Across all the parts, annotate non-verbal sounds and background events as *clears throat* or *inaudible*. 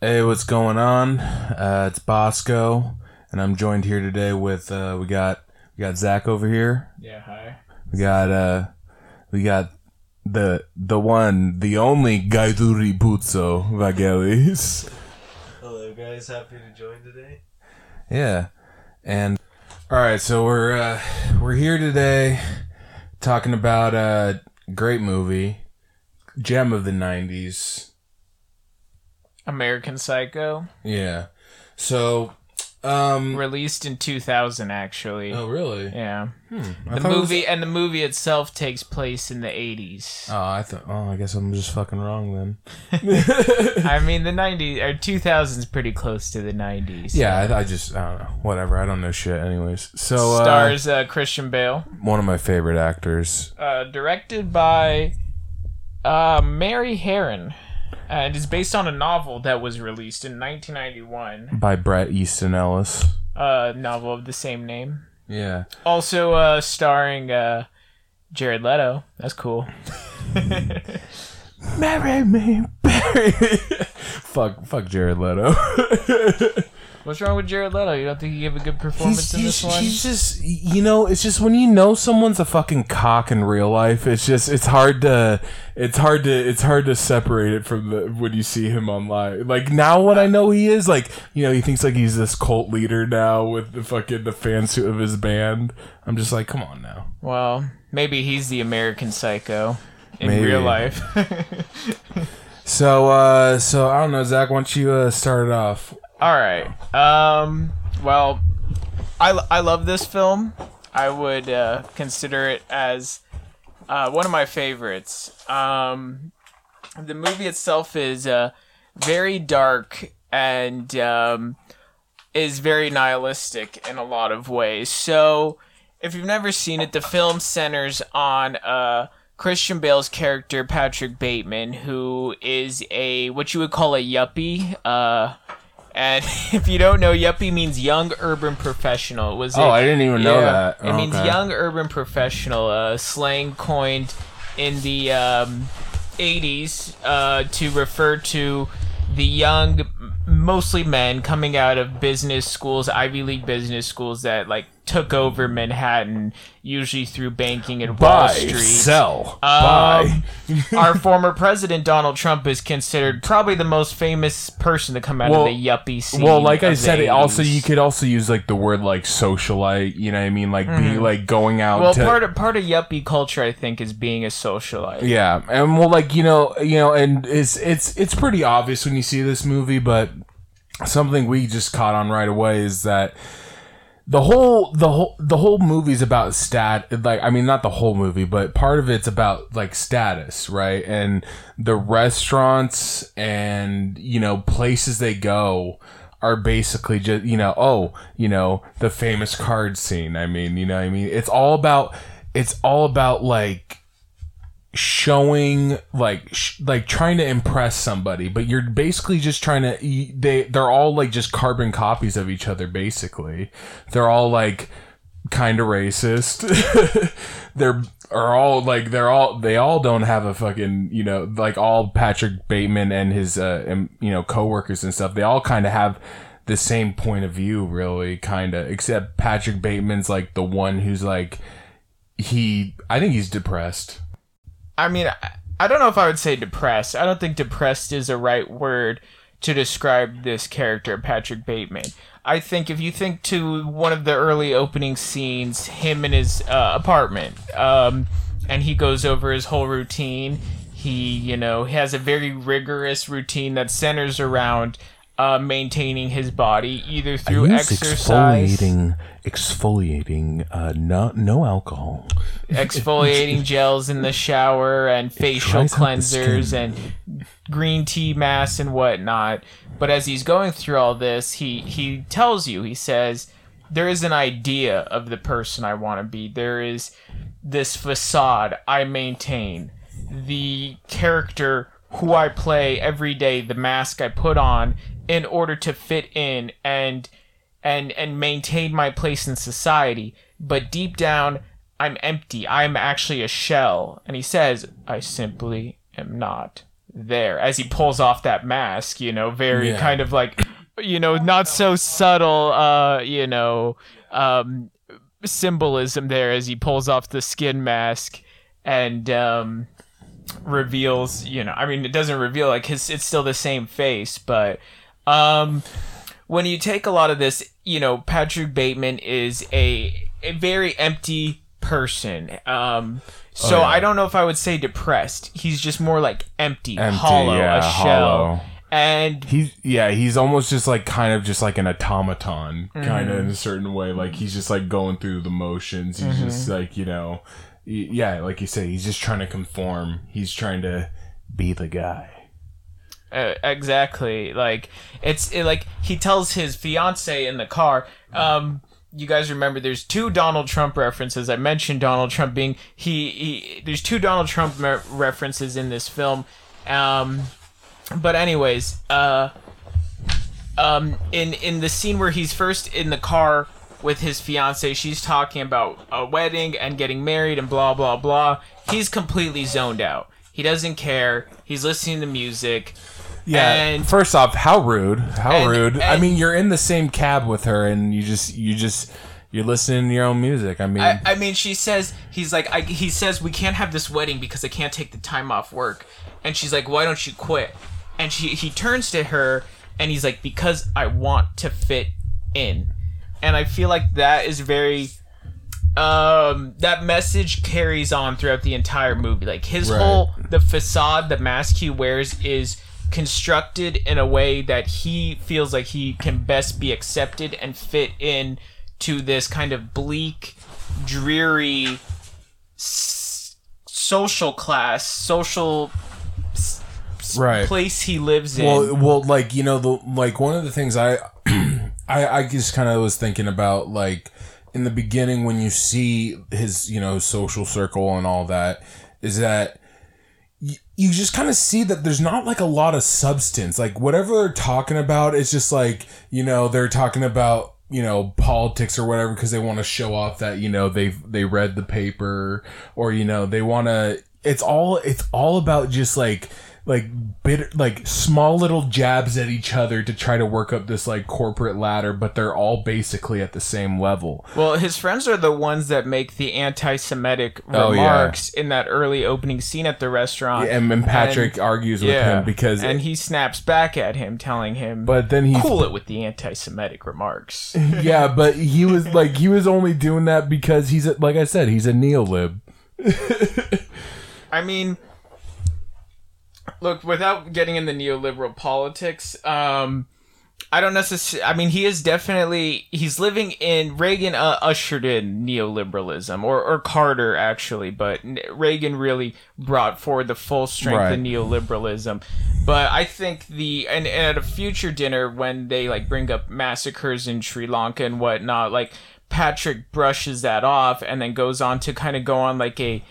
Hey, what's going on? Uh, it's Bosco, and I'm joined here today with uh, we got we got Zach over here. Yeah, hi. We got uh, we got the the one, the only Gaiduri Buzzo Vagelis. Hello, guys. Happy to join today. Yeah, and all right, so we're uh, we're here today talking about a great movie, gem of the '90s. American Psycho, Yeah, so um, released in 2000, actually. oh really? Yeah. I The it was- movie and the movie itself takes place in the 80s. Oh, I thought. Oh, I guess I'm just fucking wrong then. *laughs* I mean, the 90s or 2000s pretty close to the 90s. Yeah, I, I just I don't know. Whatever. I don't know shit. Anyways, so uh, Stars uh, Christian Bale. one of my favorite actors. Uh, directed by uh, Mary Harron. And is based on a novel that was released in 1991. by Bret Easton Ellis. A novel of the same name. Yeah. Also uh, starring uh, Jared Leto. That's cool. *laughs* Marry me, Barry. *laughs* fuck, fuck Jared Leto. *laughs* What's wrong with Jared Leto? You don't think he gave a good performance he's, in he's, this one? he's just, you know, it's just when you know someone's a fucking cock in real life, it's just, it's hard to, it's hard to, it's hard to separate it from the when you see him online. Like now, what I know he is, like, you know, he thinks like he's this cult leader now with the fucking the fan suit of his band. I'm just like, come on now. Well, maybe he's the American Psycho in Maybe. real life. *laughs* So, uh, so I don't know, Zach. Why don't you uh, start it off? All right. Um. Well, I I love this film. I would uh, consider it as uh, one of my favorites. Um, the movie itself is uh, very dark and um, is very nihilistic in a lot of ways. So, if you've never seen it, the film centers on uh, Christian Bale's character Patrick Bateman, who is a what you would call a yuppie. Uh, and *laughs* if you don't know, yuppie means young urban professional. It was Oh, a- I didn't even know yeah, that. It means Okay. young urban professional, uh, slang coined in the um, 80s uh, to refer to the young, mostly men coming out of business schools, Ivy League business schools that like took over Manhattan, usually through banking and Wall Buy, Street. sell, Um, buy. *laughs* Our former president Donald Trump is considered probably the most famous person to come out Well- of the yuppie scene. Well, like I said, it also you could also use like the word like socialite. You know what I mean? Like be like going out. Mm-hmm. Well, to, part of part of yuppie culture, I think, is being a socialite. Yeah, and well, like you know, you know, and it's it's it's pretty obvious when you see this movie, but something we just caught on right away is that the whole the whole the whole movie's about stat like i mean not the whole movie but part of it's about like status right? And the restaurants and you know places they go are basically just you know oh you know the famous card scene i mean you know i mean? It's all about it's all about like showing like sh- like trying to impress somebody but you're basically just trying to they they're all like just carbon copies of each other basically. They're all like kind of racist. *laughs* They're are all like they're all they all don't have a fucking you know like all Patrick Bateman and his uh and, you know coworkers and stuff they all kind of have the same point of view really kind of except Patrick Bateman's like the one who's like he I think he's depressed I mean, I, don't know if I would say depressed. I don't think depressed is a right word to describe this character, Patrick Bateman. I think if you think to one of the early opening scenes, him in his uh, apartment, um, and he goes over his whole routine. He, you know, has a very rigorous routine that centers around uh, maintaining his body either through exercise. exfoliating, uh, no, no alcohol. exfoliating *laughs* gels in the shower and facial dries out the cleansers and green tea masks and whatnot. But as he's going through all this, he he tells you, he says, there is an idea of the person I want to be. There is this facade I maintain, the character who I play every day, the mask I put on in order to fit in and and and maintain my place in society. But deep down, I'm empty. I'm actually a shell. And he says, I simply am not there as he pulls off that mask. You know, very Yeah. kind of like, you know, not so subtle. Uh, you know, um, symbolism there as he pulls off the skin mask and um, reveals. You know, I mean, it doesn't reveal like his. It's still the same face, but um, when you take a lot of this, you know, Patrick Bateman is a a very empty person. Um, so Oh, yeah. I don't know if I would say depressed. He's just more like empty, Empty, hollow, yeah, a shell. hollow. And He's yeah, he's almost just like kind of just like an automaton, kind Mm-hmm. of in a certain way. Like he's just like going through the motions. He's Mm-hmm. just like you know, yeah, like you say, he's just trying to conform. He's trying to be the guy. Uh, exactly. Like it's it, like he tells his fiance in the car. Um, you guys remember there's two Donald Trump references. I mentioned Donald Trump being he. he there's two Donald Trump references in this film. Um, but anyways, uh, um, in in the scene where he's first in the car with his fiance, she's talking about a wedding and getting married and blah blah blah. He's completely zoned out. He doesn't care. He's listening to music. Yeah. And- first off, how rude! How And- rude! I mean, you're in the same cab with her, and you just you just you're listening to your own music. I mean, I, I mean, she says he's like I, he says we can't have this wedding because I can't take the time off work, and she's like, why don't you quit? And she he turns to her and he's like, because I want to fit in, and I feel like that is very. Um, that message carries on throughout the entire movie. Like his Right. whole the facade, the mask he wears is constructed in a way that he feels like he can best be accepted and fit in to this kind of bleak, dreary s- social class, social s- Right. place he lives in. Well, well, like you know, the like one of the things I, *clears throat* I, I just kind of was thinking about, like in the beginning when you see his, you know, social circle and all that, is that y- you just kind of see that there's not like a lot of substance. Like whatever they're talking about, it's just like you know they're talking about you know politics or whatever because they want to show off that you know they they read the paper or you know they want to. It's all it's all about just like like bit like small little jabs at each other to try to work up this like corporate ladder, but they're all basically at the same level. Well, his friends are the ones that make the anti-Semitic Oh, yeah. remarks in that early opening scene at the restaurant. And, and Patrick And- argues with him because, and he snaps back at him, telling him, but then he "Cool it with the anti-Semitic remarks." *laughs* yeah, but he was like he was only doing that because he's a, like I said, he's a neolib. I mean, look, without getting in the neoliberal politics, um, I don't necessarily. I mean, he is definitely he's living in Reagan uh, ushered in neoliberalism, or or Carter actually, but Reagan really brought forward the full strength Right. of neoliberalism. But I think the and, and at a future dinner when they like bring up massacres in Sri Lanka and whatnot, like Patrick brushes that off and then goes on to kind of go on like a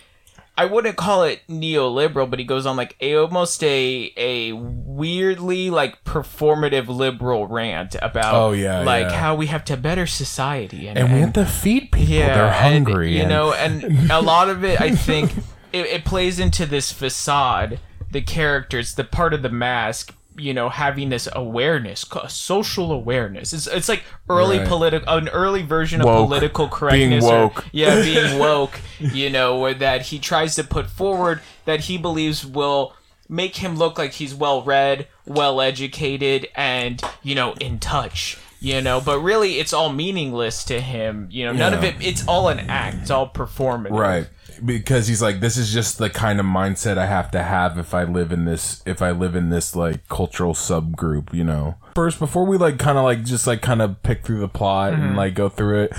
I wouldn't call it neoliberal, but he goes on like a almost a a weirdly like performative liberal rant about Oh, yeah, like yeah. how we have to better society and, And we have to feed people. They're and, hungry. you and- know, and a lot of it I think *laughs* it, it plays into this facade, the characters, the part of the mask. You know, having this awareness, social awareness. It's, it's like early Right. political, an early version of political correctness. or- woke. *laughs* yeah, being *laughs* woke, you know, where that he tries to put forward that he believes will make him look like he's well read, well educated, and, you know, in touch. You know, but really it's all meaningless to him. You know, none of it it's all an act, it's all performative. right because he's like this is just the kind of mindset i have to have if i live in this if i live in this like cultural subgroup you know? First before we like kind of like just like kind of pick through the plot and mm-hmm. like go through it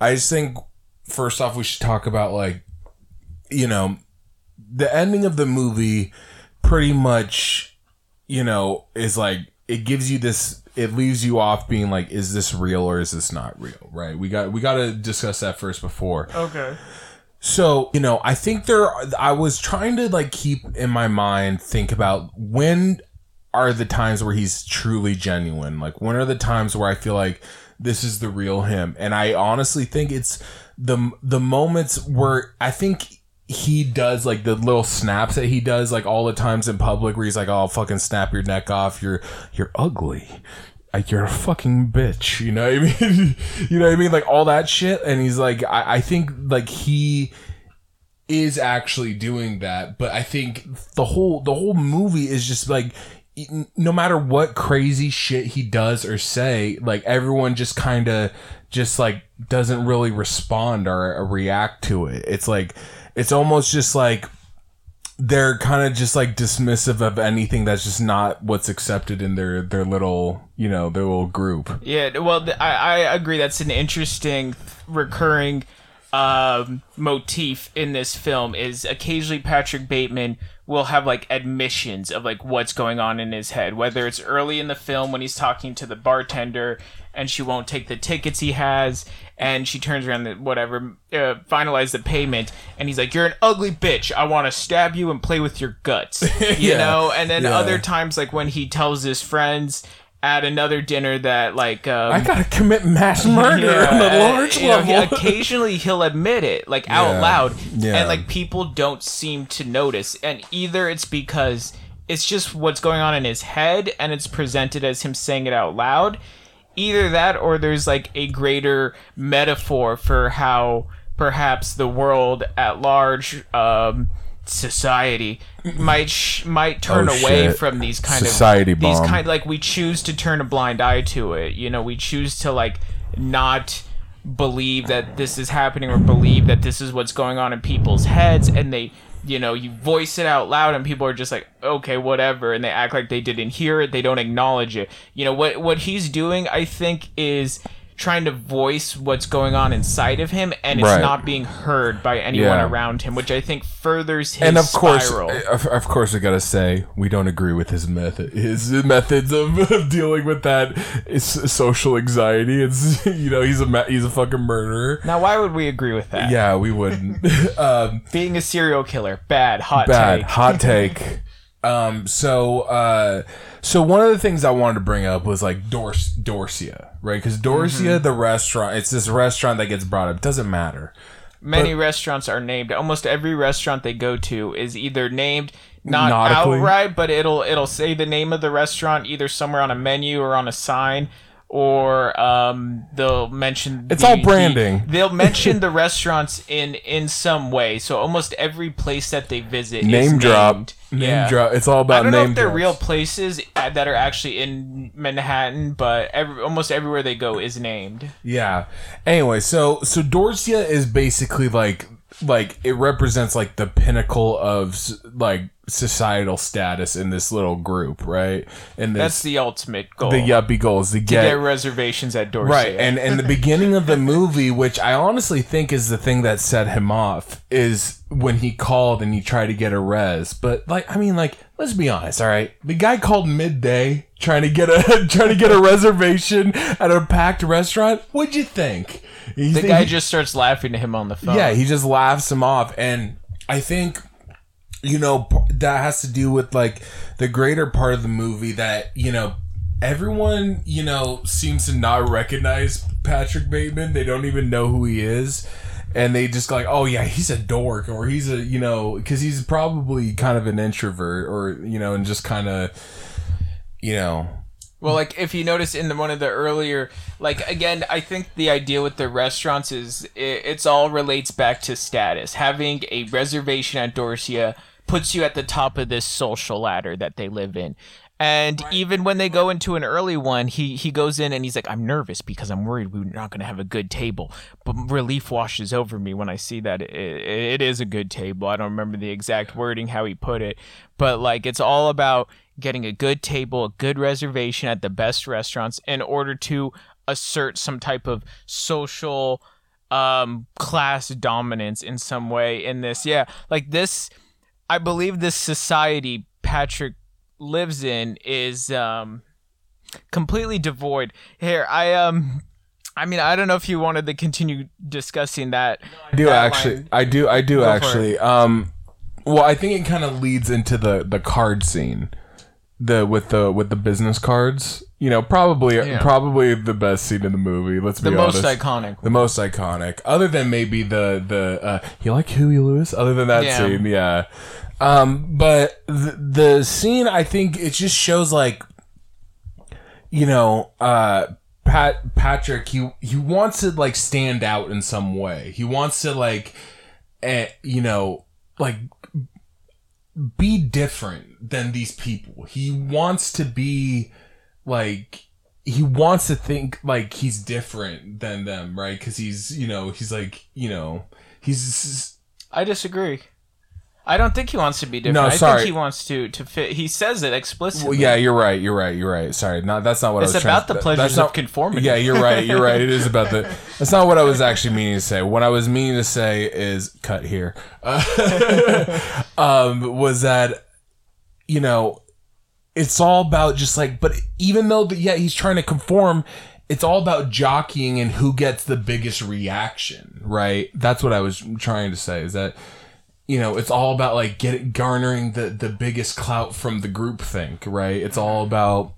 i just think first off we should talk about like you know the ending of the movie pretty much you know is like it gives you this it leaves you off being like is this real or is this not real right? We got we got to discuss that first before. Okay. So, you know, I think there, I was trying to like keep in my mind, think about when are the times where he's truly genuine? Like, when are the times where I feel like this is the real him? And I honestly think it's the, the moments where I think he does like the little snaps that he does like all the times in public where he's like, "Oh, I'll fucking snap your neck off. You're you're ugly." Like you're a fucking bitch, you know what I *laughs* mean? you know what I mean? Like all that shit, and he's like, I, I think like he is actually doing that, but I think the whole the whole movie is just like no matter what crazy shit he does or say, like everyone just kind of just like doesn't really respond or, or react to it. It's like it's almost just like they're kind of just like dismissive of anything that's just not what's accepted in their their little you know their little group. Yeah, well, I, I agree. That's an interesting recurring um, motif in this film. Is occasionally Patrick Bateman will have like admissions of like what's going on in his head, whether it's early in the film when he's talking to the bartender and she won't take the tickets he has and she turns around the whatever uh, finalize the payment and he's like you're an ugly bitch i want to stab you and play with your guts *laughs* you Yeah. know and then Yeah. other times like when he tells his friends at another dinner that like um, I gotta commit mass *laughs* murder yeah, on a large you know, he- level. occasionally he'll admit it, like out Yeah. loud, Yeah. and like people don't seem to notice. And either it's because it's just what's going on in his head, and it's presented as him saying it out loud. Either that, or there's like a greater metaphor for how perhaps the world at large, um, society mm-hmm. might sh- might turn Oh, away shit. from these kind Society of these bomb. kind like we choose to turn a blind eye to it you know we choose to like not believe that this is happening or believe that this is what's going on in people's heads and they you know you voice it out loud and people are just like okay whatever and they act like they didn't hear it they don't acknowledge it you know what what he's doing i think is trying to voice what's going on inside of him and it's Right. not being heard by anyone Yeah. around him which i think furthers his and of course, spiral. of, of course, I gotta say we don't agree with his method, his methods of, *laughs* of dealing with that is social anxiety. It's *laughs* you know he's a he's a fucking murderer. now why would we agree with that Yeah, we wouldn't. *laughs* um, being a serial killer bad hot bad take hot take. Um, so uh, so one of the things I wanted to bring up was like Dors- Dorsia, right? Because Dorsia, Mm-hmm. the restaurant, it's this restaurant that gets brought up. Doesn't matter. Many restaurants are named. Almost every restaurant they go to is either named not outright, but it'll it'll say the name of the restaurant either somewhere on a menu or on a sign, or um, they'll mention. It's the- all the- branding. they'll *laughs* mention the restaurants in in some way. So almost every place that they visit is Name drop. named. Name yeah. drop. It's all about. I don't know name if they're real places uh, that are actually in Manhattan, but every, almost everywhere they go is named. Yeah. Anyway, so so Dorsia is basically like like it represents like the pinnacle of like societal status in this little group, right? And That's the ultimate goal. the yuppie goals to to get, get reservations at Dorsia. right. And and the beginning of the movie, which I honestly think is the thing that set him off, is when he called and he tried to get a res. But like, I mean, like, let's be honest, all right. The guy called midday trying to get a *laughs* trying to get a reservation at a packed restaurant. What'd you think? the guy just starts laughing to him on the phone. yeah, he just laughs him off, and I think you know that has to do with like the greater part of the movie that you know everyone you know seems to not recognize Patrick Bateman. They don't even know who he is. And they just like, oh yeah, he's a dork, or he's a, you know, because he's probably kind of an introvert, or you know, and just kind of, you know, Well, like if you notice in the, one of the earlier, like again, I think the idea with the restaurants is it, it's all relates back to status. Having a reservation at Dorsia puts you at the top of this social ladder that they live in. And even when they go into an early one, he he goes in and he's like, "I'm nervous because I'm worried we're not going to have a good table." But relief washes over me when I see that it, it is a good table. I don't remember the exact wording how he put it, but like it's all about getting a good table, a good reservation at the best restaurants in order to assert some type of social um class dominance in some way in this. Yeah, like this I believe this society Patrick lives in is um completely devoid. Here, I um I mean, I don't know if you wanted to continue discussing that. I do that actually. line. I do. I do for actually. Um, well, I think it kind of leads into the the card scene, the with the with the business cards. you know, probably Yeah. probably the best scene in the movie. Let's be The be most iconic. the most iconic, other than maybe the the uh, you like Huey Lewis. Other than that Yeah. scene, yeah. Um, but the, the scene, I think it just shows like, you know, uh, Pat Patrick. He he wants to like stand out in some way. He wants to like, eh, you know, like be different than these people. He wants to be like he wants to think like he's different than them, right? Because he's you know he's like you know he's I disagree. I don't think he wants to be different. No, I sorry. think he wants to to fit. He says it explicitly. well, yeah, you're right, you're right, you're right. Sorry, not that's not what It's I was. Saying. It's about trying the pleasures that's of not, conformity. Yeah, you're right, you're right. It is about the. *laughs* That's not what I was actually meaning to say. What I was meaning to say is cut here. Uh, *laughs* um, was that you know it's all about just like but even though the, yeah he's trying to conform it's all about jockeying and who gets the biggest reaction right that's what i was trying to say is that you know it's all about like get garnering the the biggest clout from the group think right? It's all about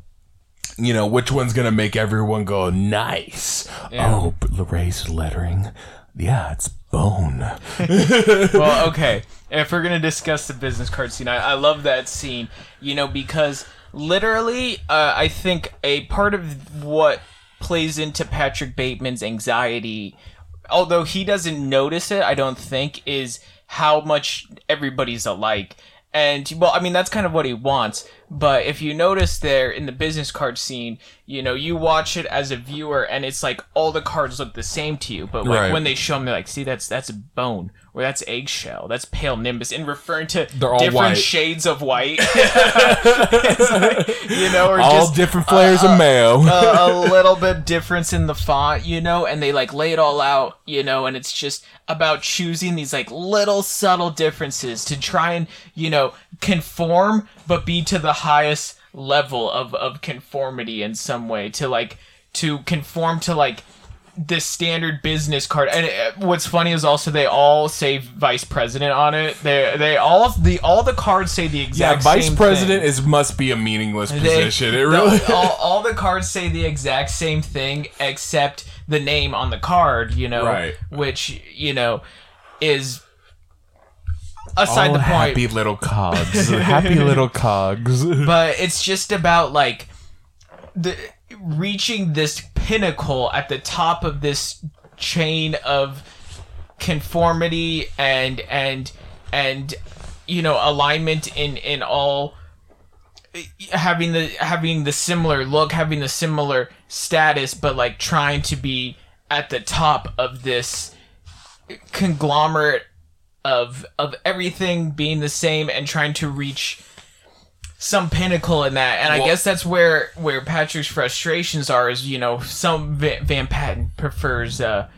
you know which one's gonna make everyone go nice. Oh but Lorraine's lettering. Yeah it's bone. *laughs* Well, *laughs* okay. If we're gonna discuss the business card scene, I, I love that scene. You know, because literally, uh, I think a part of what plays into Patrick Bateman's anxiety, although he doesn't notice it, I don't think, is how much everybody's alike. And well, I mean that's kind of what he wants. But if you notice there in the business card scene, you know, you watch it as a viewer, and it's like all the cards look the same to you. But like Right. when they show them, they're like, "See, that's that's bone, or that's eggshell, that's pale nimbus," and referring to They're all different white. shades of white. *laughs* Like, you know, or all just different flavors of mayo a, a little bit difference in the font, you know, and they like lay it all out, you know, and it's just about choosing these like little subtle differences to try and, you know, conform but be to the highest level of of conformity in some way to like to conform to like the standard business card and uh, what's funny is also they all say vice president on it they they all the all the cards say the exact. Yeah, vice president thing. is must be a meaningless They- position. It the- really. all, *laughs* all the cards say the exact same thing except the name on the card, you know, Right. which you know is aside All the point. happy little cogs. *laughs* happy little cogs. but it's just about like the reaching this pinnacle at the top of this chain of conformity and and and you know alignment in in all having the having the similar look having the similar status but like trying to be at the top of this conglomerate of of everything being the same and trying to reach some pinnacle in that. And i guess that's where where patrick's frustrations are is you know some van, van patten prefers uh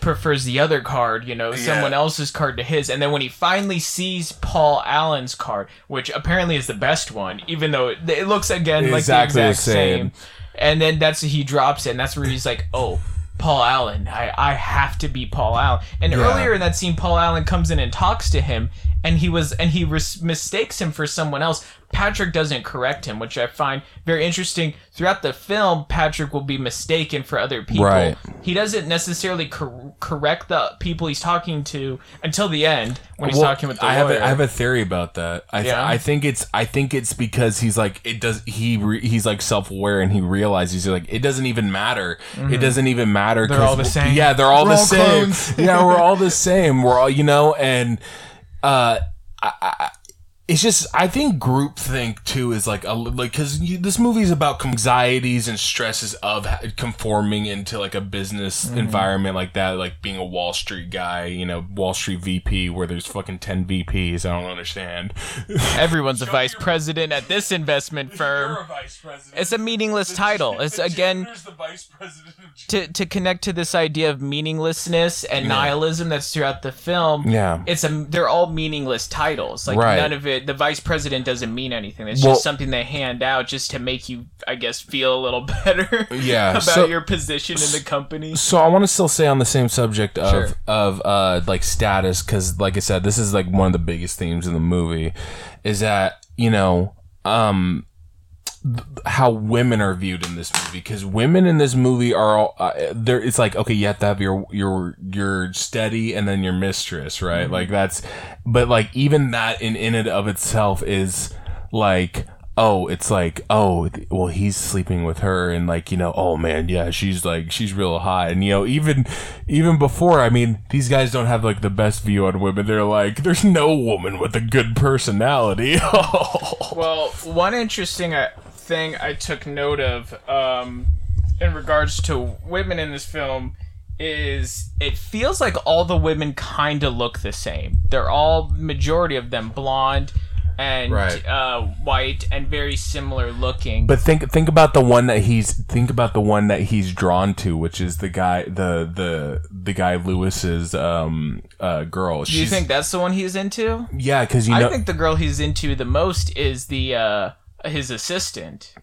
prefers the other card you know someone else's card to his. And then when he finally sees paul allen's card which apparently is the best one even though it, it looks again Exactly the like the exact same. same. And then that's he drops it and that's where he's like oh paul allen. I, I have to be paul allen. And earlier in that scene paul allen comes in and talks to him and he was and he ris- mistakes him for someone else patrick doesn't correct him which i find very interesting throughout the film patrick will be mistaken for other people Right. he doesn't necessarily cor- correct the people he's talking to until the end when he's Well, talking with the I have lawyer a, I have a theory about that. I th- Yeah? I think it's I think it's because he's like it does he re- he's like self aware and he realizes he's like it doesn't even matter. It doesn't even matter. Mm-hmm. They're all the same. Yeah, they're all We're the all same. clones. yeah, we're all the same. We're all you know and uh I, I, it's just I think groupthink too is like a like because this movie is about anxieties and stresses of conforming into like a business Mm-hmm. environment like that, like being a Wall Street guy, you know, Wall Street VP where there's fucking ten VPs. I don't understand. *laughs* everyone's a vice president at this investment *laughs* firm vice president. it's a meaningless title it's again the vice president of. to, to connect to this idea of meaninglessness and nihilism that's throughout the film Yeah. it's a they're all meaningless titles like Right. none of it the vice president doesn't mean anything it's Well- just something they hand out just to make you i guess feel a little *laughs* better Yeah, *laughs* about so- your position in the company So I want to still say on the same subject of Sure. of uh like status because like I said, this is like one of the biggest themes in the movie, is that you know um how women are viewed in this movie because women in this movie are all uh, there it's like okay you have to have your your your steady and then your mistress right? Like that's but like even that in in and of itself is like oh it's like oh well he's sleeping with her and like you know oh man yeah she's like she's real hot. And you know even even before i mean these guys don't have like the best view on women. They're like there's no woman with a good personality. *laughs* Well, one interesting uh, thing I took note of um, in regards to women in this film is it feels like all the women kind of look the same. They're all majority of them blonde and Right. uh, white and very similar looking. But think think about the one that he's think about the one that he's drawn to, which is the guy the the the guy Lewis's um uh girl. do you think that's the one he's into? Yeah, because you know I think the girl he's into the most is the uh, his assistant.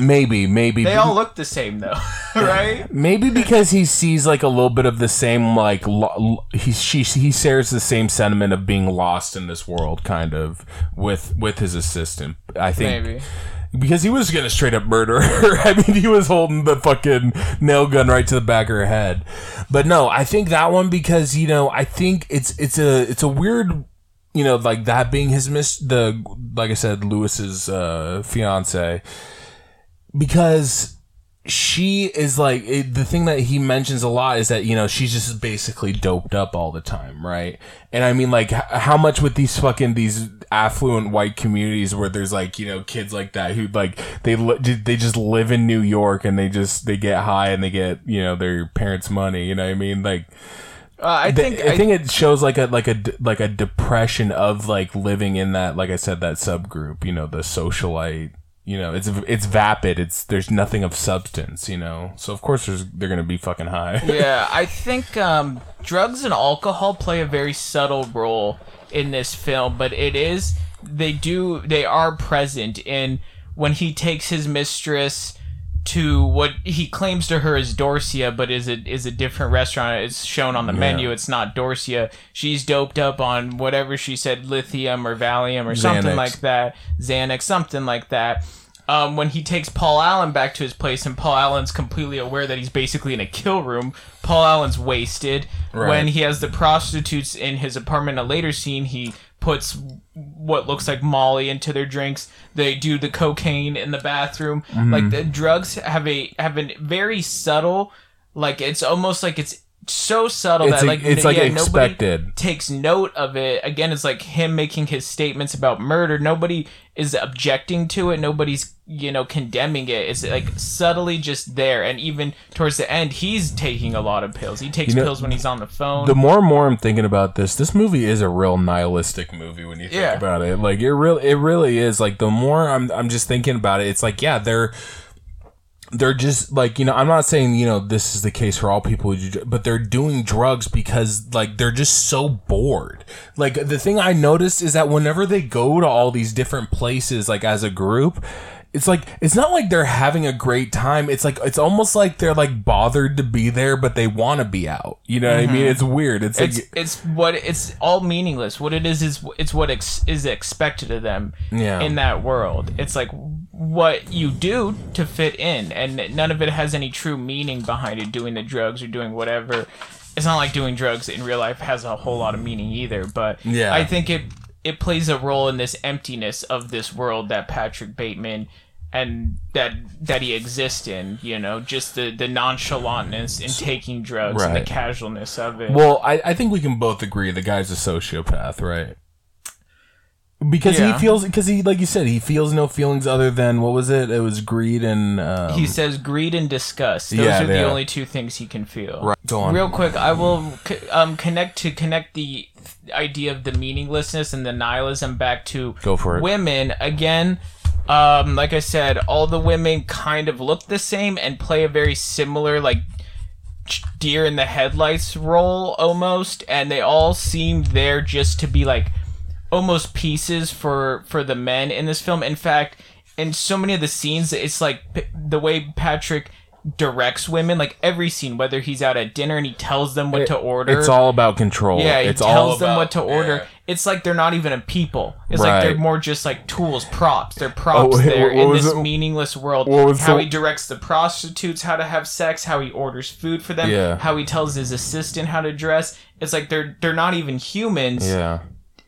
maybe maybe They all look the same though, *laughs* right? maybe because he sees like a little bit of the same like lo- he she he shares the same sentiment of being lost in this world, kind of with with his assistant. I think Maybe. because he was gonna straight up murder her. *laughs* I mean, he was holding the fucking nail gun right to the back of her head. But no, I think that one because you know I think it's it's a it's a weird you know like that being his miss the like I said Lewis's uh, fiance. Because she is like it, the thing that he mentions a lot is that you know she's just basically doped up all the time right? And i mean like h- how much with these fucking these affluent white communities where there's like you know kids like that who like they li- they just live in new york and they just they get high and they get you know their parents money you know what i mean? Like Uh, I th- think I think it shows like a like a like a depression of like living in that like I said that subgroup you know the socialite you know it's it's vapid it's there's nothing of substance you know? So of course there's they're gonna be fucking high. *laughs* Yeah, I think um, drugs and alcohol play a very subtle role in this film, but it is they do they are present in when he takes his mistress to what he claims to her is Dorsia, but is it is a different restaurant. It's shown on the menu. It's not Dorsia. She's doped up on whatever she said, lithium or Valium or something Xanax. like that, Xanax, something like that. Um, when he takes Paul Allen back to his place, and Paul Allen's completely aware that he's basically in a kill room. Paul Allen's wasted. Right. When he has the prostitutes in his apartment, a later scene, he puts what looks like Molly into their drinks. They do the cocaine in the bathroom. Mm-hmm. Like the drugs have a have a very subtle, like it's almost like it's so subtle It's that like it's like yeah, nobody takes note of it. Again, it's like him making his statements about murder. Nobody is objecting to it. Nobody's you know condemning it. It's like subtly just there. And even towards the end, he's taking a lot of pills. He takes You know, pills when he's on the phone. the more and more I'm thinking about this, this movie is a real nihilistic movie when you think Yeah. about it. Like it really, it really is. Like the more I'm, I'm just thinking about it. It's like, yeah, they're, they're just like you know. I'm not saying you know this is the case for all people, but they're doing drugs because like they're just so bored. Like the thing I noticed is that whenever they go to all these different places, like as a group. It's like it's not like they're having a great time. It's like it's almost like they're like bothered to be there, but they want to be out. You know what I mean? Mm-hmm. It's weird. It's, it's like it's what it's all meaningless. What it is is it's what ex- is expected of them Yeah. in that world. It's like what you do to fit in, and none of it has any true meaning behind it. Doing the drugs or doing whatever. It's not like doing drugs in real life has a whole lot of meaning either. But Yeah. I think it it plays a role in this emptiness of this world that Patrick Bateman and that that he exists in. You know, just the the nonchalantness in taking drugs and the casualness of it. Well, I, I think we can both agree the guy's a sociopath, right? Because Yeah. he feels, because he, like you said, he feels no feelings other than what was it? It was greed and um, He says greed and disgust. Those Yeah, are the yeah. only two things he can feel. Right, go on. Real quick, I will c- um, connect to connect the idea of the meaninglessness and the nihilism back to Go for it. women again. Um, like I said, all the women kind of look the same and play a very similar like deer in the headlights role almost, and they all seem there just to be like almost pieces for for the men in this film. In fact, in so many of the scenes, it's like p- the way Patrick directs women. Like every scene, whether he's out at dinner and he tells them what to order. It's all about control. yeah, he it's tells all them what to order. yeah. It's like they're not even a people. It's like they're more just like tools, props. They're oh, props Oh, wait, there in this it? meaningless world. What was how the- he directs the prostitutes how to have sex, how he orders food for them, Yeah. how he tells his assistant how to dress. It's like they're they're not even humans Yeah.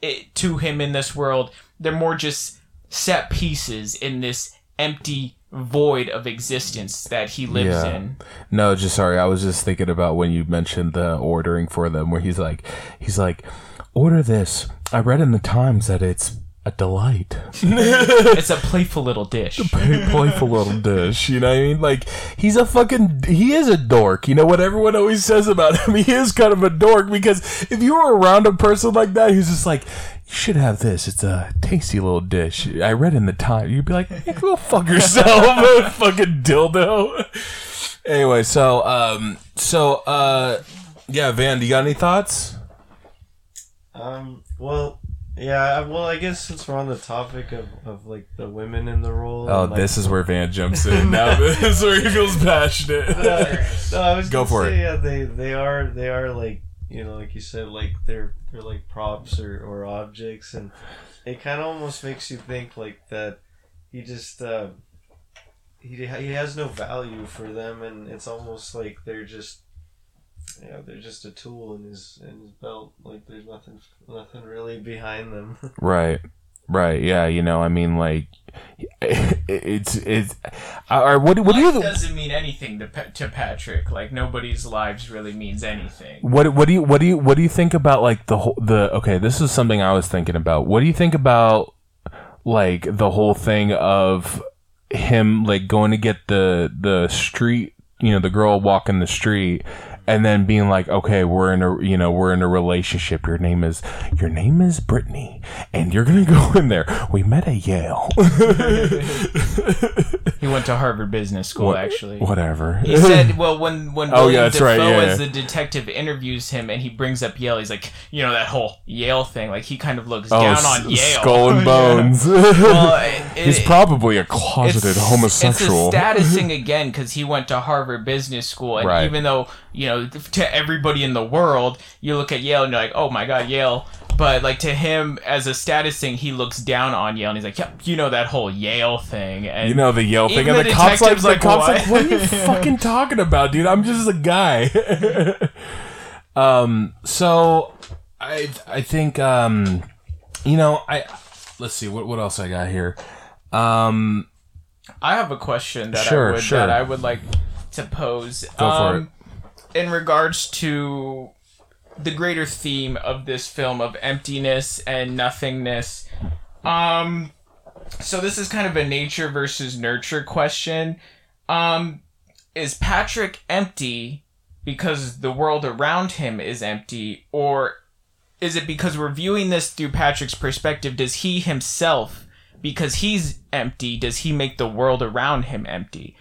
It, to him in this world. They're more just set pieces in this empty void of existence that he lives Yeah. in. No, just sorry. I was just thinking about when you mentioned the ordering for them, where he's like, he's like, order this. I read in the Times that it's a delight, *laughs* It's a playful little dish. Very *laughs* playful little dish. You know what I mean? Like he's a fucking, he is a dork. You know what everyone always says about him? *laughs* He is kind of a dork because if you were around a person like that, who's just like. You should have this. It's a tasty little dish. I read in the time. You'd be like, hey, go fuck yourself, fucking dildo. Anyway, so um, so uh, yeah, Van, do you got any thoughts? Um. Well. Yeah. Well, I guess since we're on the topic of, of like the women in the role. Oh, like, this is where Van jumps in. *laughs* Now *laughs* this is where he feels passionate. *laughs* no, I was Go for say, it. Yeah, they they are they are like you know like you said like they're they're like props or, or objects and it kind of almost makes you think like that he just uh, he he has no value for them and it's almost like they're just yeah they're just a tool in his in his belt like there's nothing nothing really behind them. *laughs* Right. Right. Yeah. You know, I mean, like, *laughs* it's it's. Or what? What do you? doesn't mean anything to, to Patrick. Like nobody's lives really means anything. What what do you what do you what do you think about like the whole the okay this is something I was thinking about what do you think about like the whole thing of him like going to get the the street you know the girl walking the street and then being like okay we're in a you know we're in a relationship your name is your name is Brittany and you're gonna *laughs* go in there we met at Yale *laughs* He went to Harvard Business School, What- actually. whatever He said, *laughs* "Well, when when Oh, William yeah, that's Dafoe right, yeah, as yeah. the detective interviews him and he brings up Yale, he's like, you know, that whole Yale thing. Like he kind of looks oh down s- on Yale. skull and bones Well, it- he's it- probably a closeted homosexual It's a status thing again because he went to Harvard Business School, and Right. even though you know to everybody in the world, you look at Yale and you're like, oh my god, Yale. But like to him as a status thing, he looks down on Yale, and he's like, "Yep, you know that whole Yale thing." And You know the Yale thing, and the the cops like like, cops "What?" like, what are you fucking *laughs* talking about, dude? I'm just a guy. *laughs* um, so I I think um, you know I let's see what what else I got here. Um, I have a question that Sure, I would sure. that I would like to pose. Go for um, In regards to the greater theme of this film of emptiness and nothingness. Um so this is kind of a nature versus nurture question. Um is Patrick empty because the world around him is empty or is it because we're viewing this through Patrick's perspective does he himself because he's empty does he make the world around him empty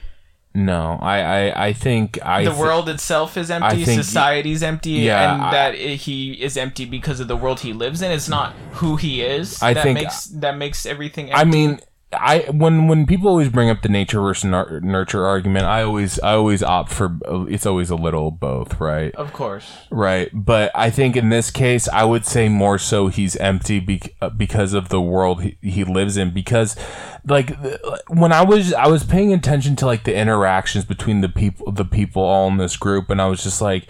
no, I I, I think I the thi- world itself is empty society's empty Yeah, and I- that he is empty because of the world he lives in. It's not who he is. I that think- makes that makes everything I mean, I when when people always bring up the nature versus nur- nurture argument, I always I always opt for it's always a little both, right? of course Right, but I think in this case, I would say more so he's empty bec- uh, because of the world he, he lives in. Because, like, th- when I was I was paying attention to like the interactions between the people the people all in this group, and I was just like,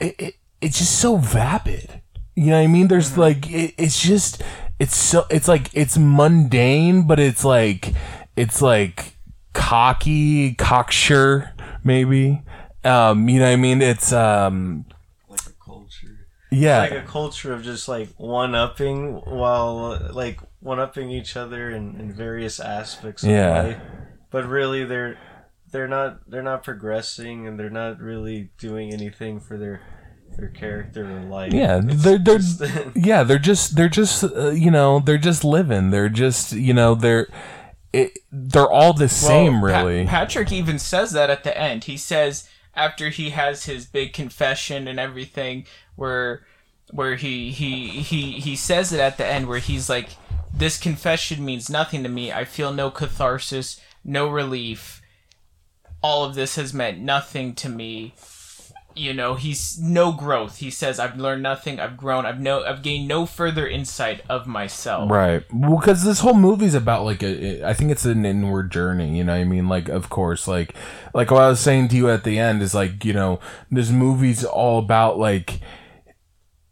it, it, it's just so vapid. You know what I mean? There's like it, it's just it's so it's like it's mundane, but it's like it's like cocky, cocksure, maybe. Um, you know what I mean? It's um like a culture. yeah. like a culture of just like one upping while like one upping each other in, in various aspects of Yeah. life. But really they're they're not they're not progressing and they're not really doing anything for their their character or life. Yeah, they're they're just- *laughs* yeah, they're just they're just uh, you know they're just living. They're just you know they're it, they're all the same Well, Pa- really. Patrick even says that at the end. He says after he has his big confession and everything, where where he he he he says it at the end, where he's like, "This confession means nothing to me. I feel no catharsis, no relief." all of this has meant nothing to me. You know, he's no growth. He says, "I've learned nothing. I've grown. I've no. I've gained no further insight of myself." Right. Well, because this whole movie's about like a, I think it's an inward journey. You know, I mean, like of course, like like what I was saying to you at the end is like you know, this movie's all about like.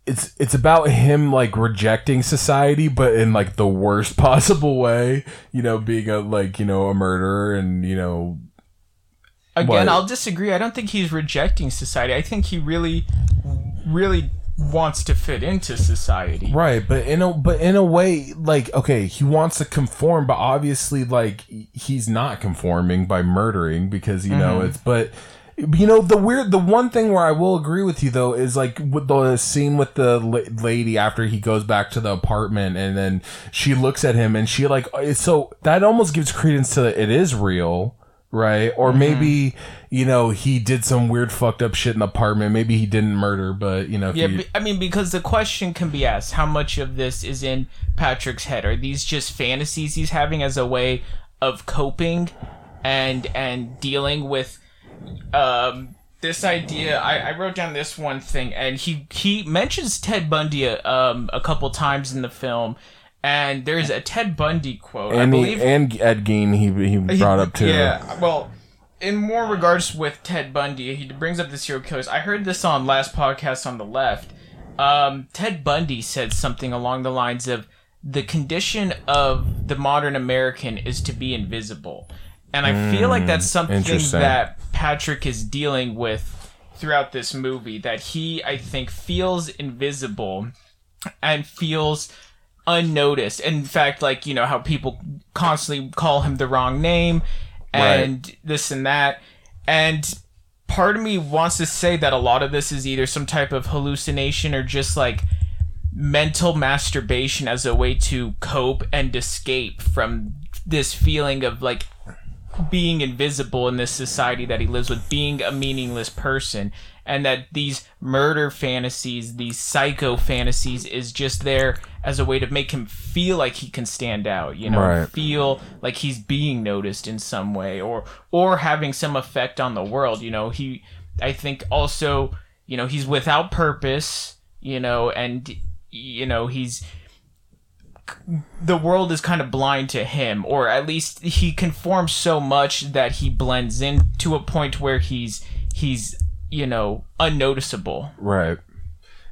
It's it's about him like rejecting society, but in like the worst *laughs* possible way. You know, being a like you know a murderer and you know Again, What? I'll disagree. I don't think he's rejecting society. I think he really, really wants to fit into society. Right, but in a but in a way, like okay, he wants to conform, but obviously, like he's not conforming by murdering because you know mm-hmm. it's. But you know the weird, the one thing where I will agree with you though is like with the scene with the la- lady after he goes back to the apartment and then she looks at him and she like it's so that almost gives credence to it is real. Right, or maybe you know he did some weird fucked up shit in the apartment. Maybe he didn't murder, but you know, Yeah, you, I mean, because the question can be asked: How much of this is in Patrick's head? Are these just fantasies he's having as a way of coping and and dealing with um, this idea? I, I wrote down this one thing, and he he mentions Ted Bundy a, um, a couple times in the film, and there's a Ted Bundy quote. I and he, believe and Ed Gein he *laughs* he brought up too. yeah, well, in more regards with Ted Bundy, he brings up the serial killers. I heard this on last podcast on the left. Um, Ted Bundy said something along the lines of the condition of the modern American is to be invisible. And I feel like that's something that Patrick is dealing with throughout this movie that he I think feels invisible and feels unnoticed. In fact, like, you know, how people constantly call him the wrong name and this and that. And part of me wants to say that a lot of this is either some type of hallucination or just like mental masturbation as a way to cope and escape from this feeling of like being invisible in this society that he lives with, being a meaningless person, and that these murder fantasies, these psycho fantasies, is just there as a way to make him feel like he can stand out, you know, Right. feel like he's being noticed in some way, or or having some effect on the world. You know, he, I think also, you know, he's without purpose, you know, and you know he's the world is kind of blind to him, or at least he conforms so much that he blends in to a point where he's he's you know unnoticeable. Right.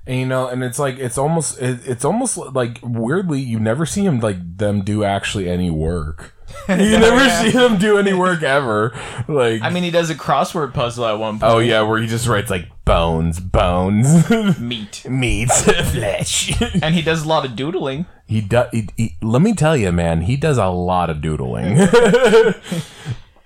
And you know, and it's like it's almost it, it's almost like weirdly you never see him like them do actually any work. *laughs* you never yeah. see them do any work ever. Like I mean, he does a crossword puzzle at one oh, point. oh yeah, where he just writes like bones, bones, *laughs* meat, meat, *laughs* flesh. and he does a lot of doodling. he does. Let me tell you, man, he does a lot of doodling.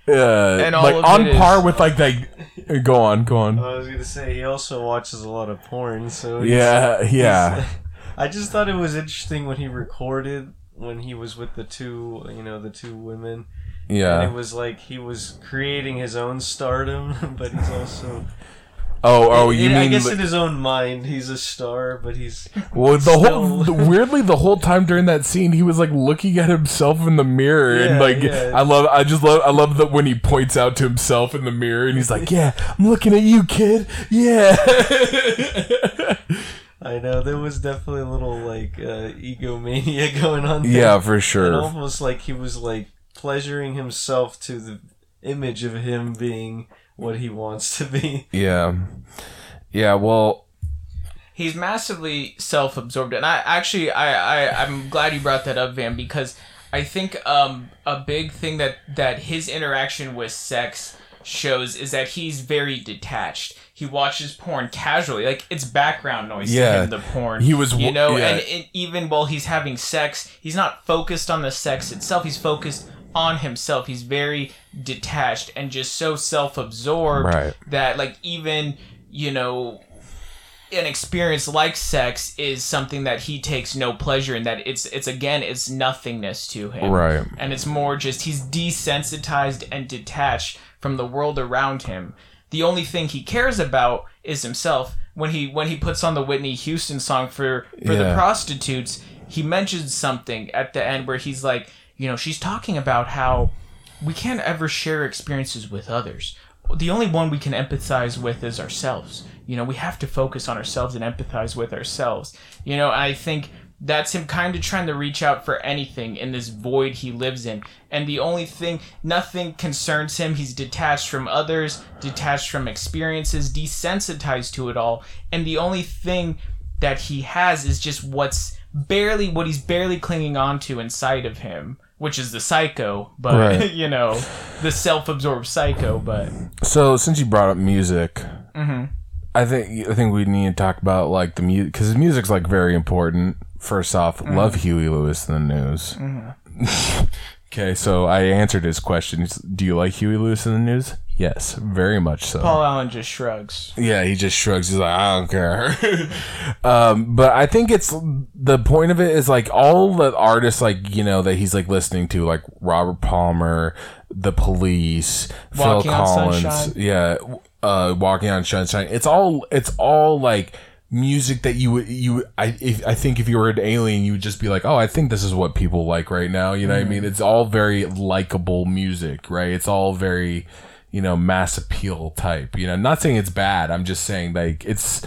Uh, And all like of on it is- par with like that. Go on, go on. I was gonna say he also watches a lot of porn, so he's- Yeah, yeah. *laughs* I just thought it was interesting when he recorded when he was with the two, you know, the two women. And Yeah. it was like he was creating his own stardom, *laughs* but he's also. Oh, oh, you mean I guess in his own mind he's a star, but he's. Well, the whole Still- the, *laughs* weirdly the whole time during that scene, he was like looking at himself in the mirror, and like yeah. I love, I just love, I love that when he points out to himself in the mirror, and he's like, "Yeah, I'm looking at you, kid. Yeah." *laughs* I know there was definitely a little like uh, egomania *laughs* going on. There. yeah, for And sure. almost like he was like pleasuring himself to the image of him being what he wants to be. Yeah, yeah. Well, He's massively self-absorbed, and I actually, I, I, I'm glad you brought that up, Van, because I think um, a big thing that that his interaction with sex shows is that he's very detached. He watches porn casually, like it's background noise Yeah. to him. The porn, He was you know, yeah. and it, even while he's having sex, he's not focused on the sex itself. He's focused on himself. He's very detached and just so self-absorbed Right. that, like, even you know an experience like sex is something that he takes no pleasure in that it's it's again it's nothingness to him Right. and it's more just he's desensitized and detached from the world around him the only thing he cares about is himself when he when he puts on the Whitney Houston song for for the prostitutes he mentions something at the end where he's like you know she's talking about how we can't ever share experiences with others. The only one we can empathize with is ourselves. You know, we have to focus on ourselves and empathize with ourselves. You know, I think that's him kind of trying to reach out for anything in this void he lives in. And the only thing, nothing concerns him. He's detached from others, detached from experiences, desensitized to it all. And the only thing that he has is just what's barely, what he's barely clinging on to inside of him. Which is the psycho, but Right. *laughs* you know, the self-absorbed psycho. But So since you brought up music, mm-hmm. I think I think we need to talk about like the music because music's like very important. First off, mm-hmm. love Huey Lewis and the News. Mm-hmm. *laughs* okay, so I answered his question. Do you like Huey Lewis and the News? Yes, very much so. Paul Allen just shrugs. Yeah, he just shrugs. He's like, I don't care. *laughs* um, but I think it's the point of it is like all the artists, like you know, that he's like listening to, like Robert Palmer, The Police, Walking Phil Collins, Sunshine. yeah, uh, Walking on Sunshine. It's all, it's all like music that you would you I if, I think if you were an alien you would just be like oh I think this is what people like right now you know what I mean it's all very likable music right it's all very you know mass appeal type you know not saying it's bad I'm just saying like it's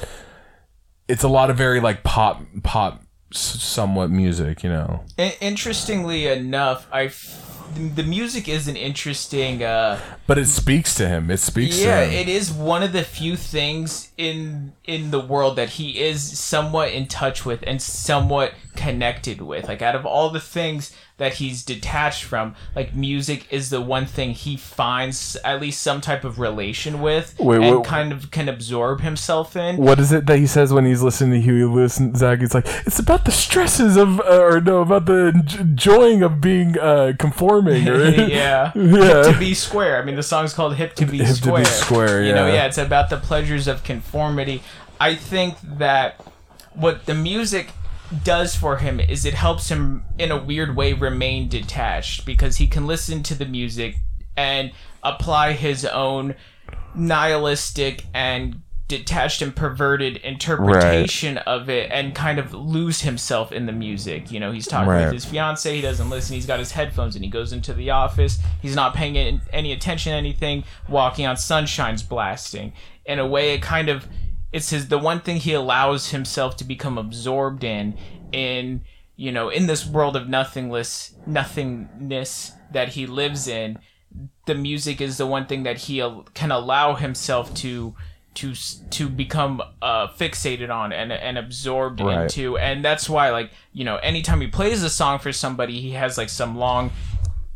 it's a lot of very like pop pop s- somewhat music you know interestingly enough, I f- the music is an interesting. Uh, but it speaks to him it speaks yeah, to him it is one of the few things in in the world that he is somewhat in touch with and somewhat connected with. Like out of all the things that he's detached from, like music is the one thing he finds at least some type of relation with Wait, and what- kind of can absorb himself in. what is it that he says when he's listening to Huey Lewis and Zach? He's like, it's about the stresses of, uh, or no, about the j- joying of being uh, conforming. *laughs* Or, yeah. *laughs* Yeah. Hip to be square. I mean, the song's called Hip to be Hip to be Square. Square, You know, yeah. yeah, it's about the pleasures of conformity. I think that what the music does for him is it helps him in a weird way remain detached because he can listen to the music and apply his own nihilistic and detached and perverted interpretation of it and kind of lose himself in the music. You know, he's talking Right. with his fiance, he doesn't listen, he's got his headphones and he goes into the office, he's not paying any attention to anything, walking on sunshine's blasting. In a way it kind of it's his the one thing he allows himself to become absorbed in in you know, in this world of nothingness nothingness that he lives in the music is the one thing that he al- can allow himself to to to become uh, fixated on and and absorbed Right. into and that's why like you know anytime he plays a song for somebody he has like some long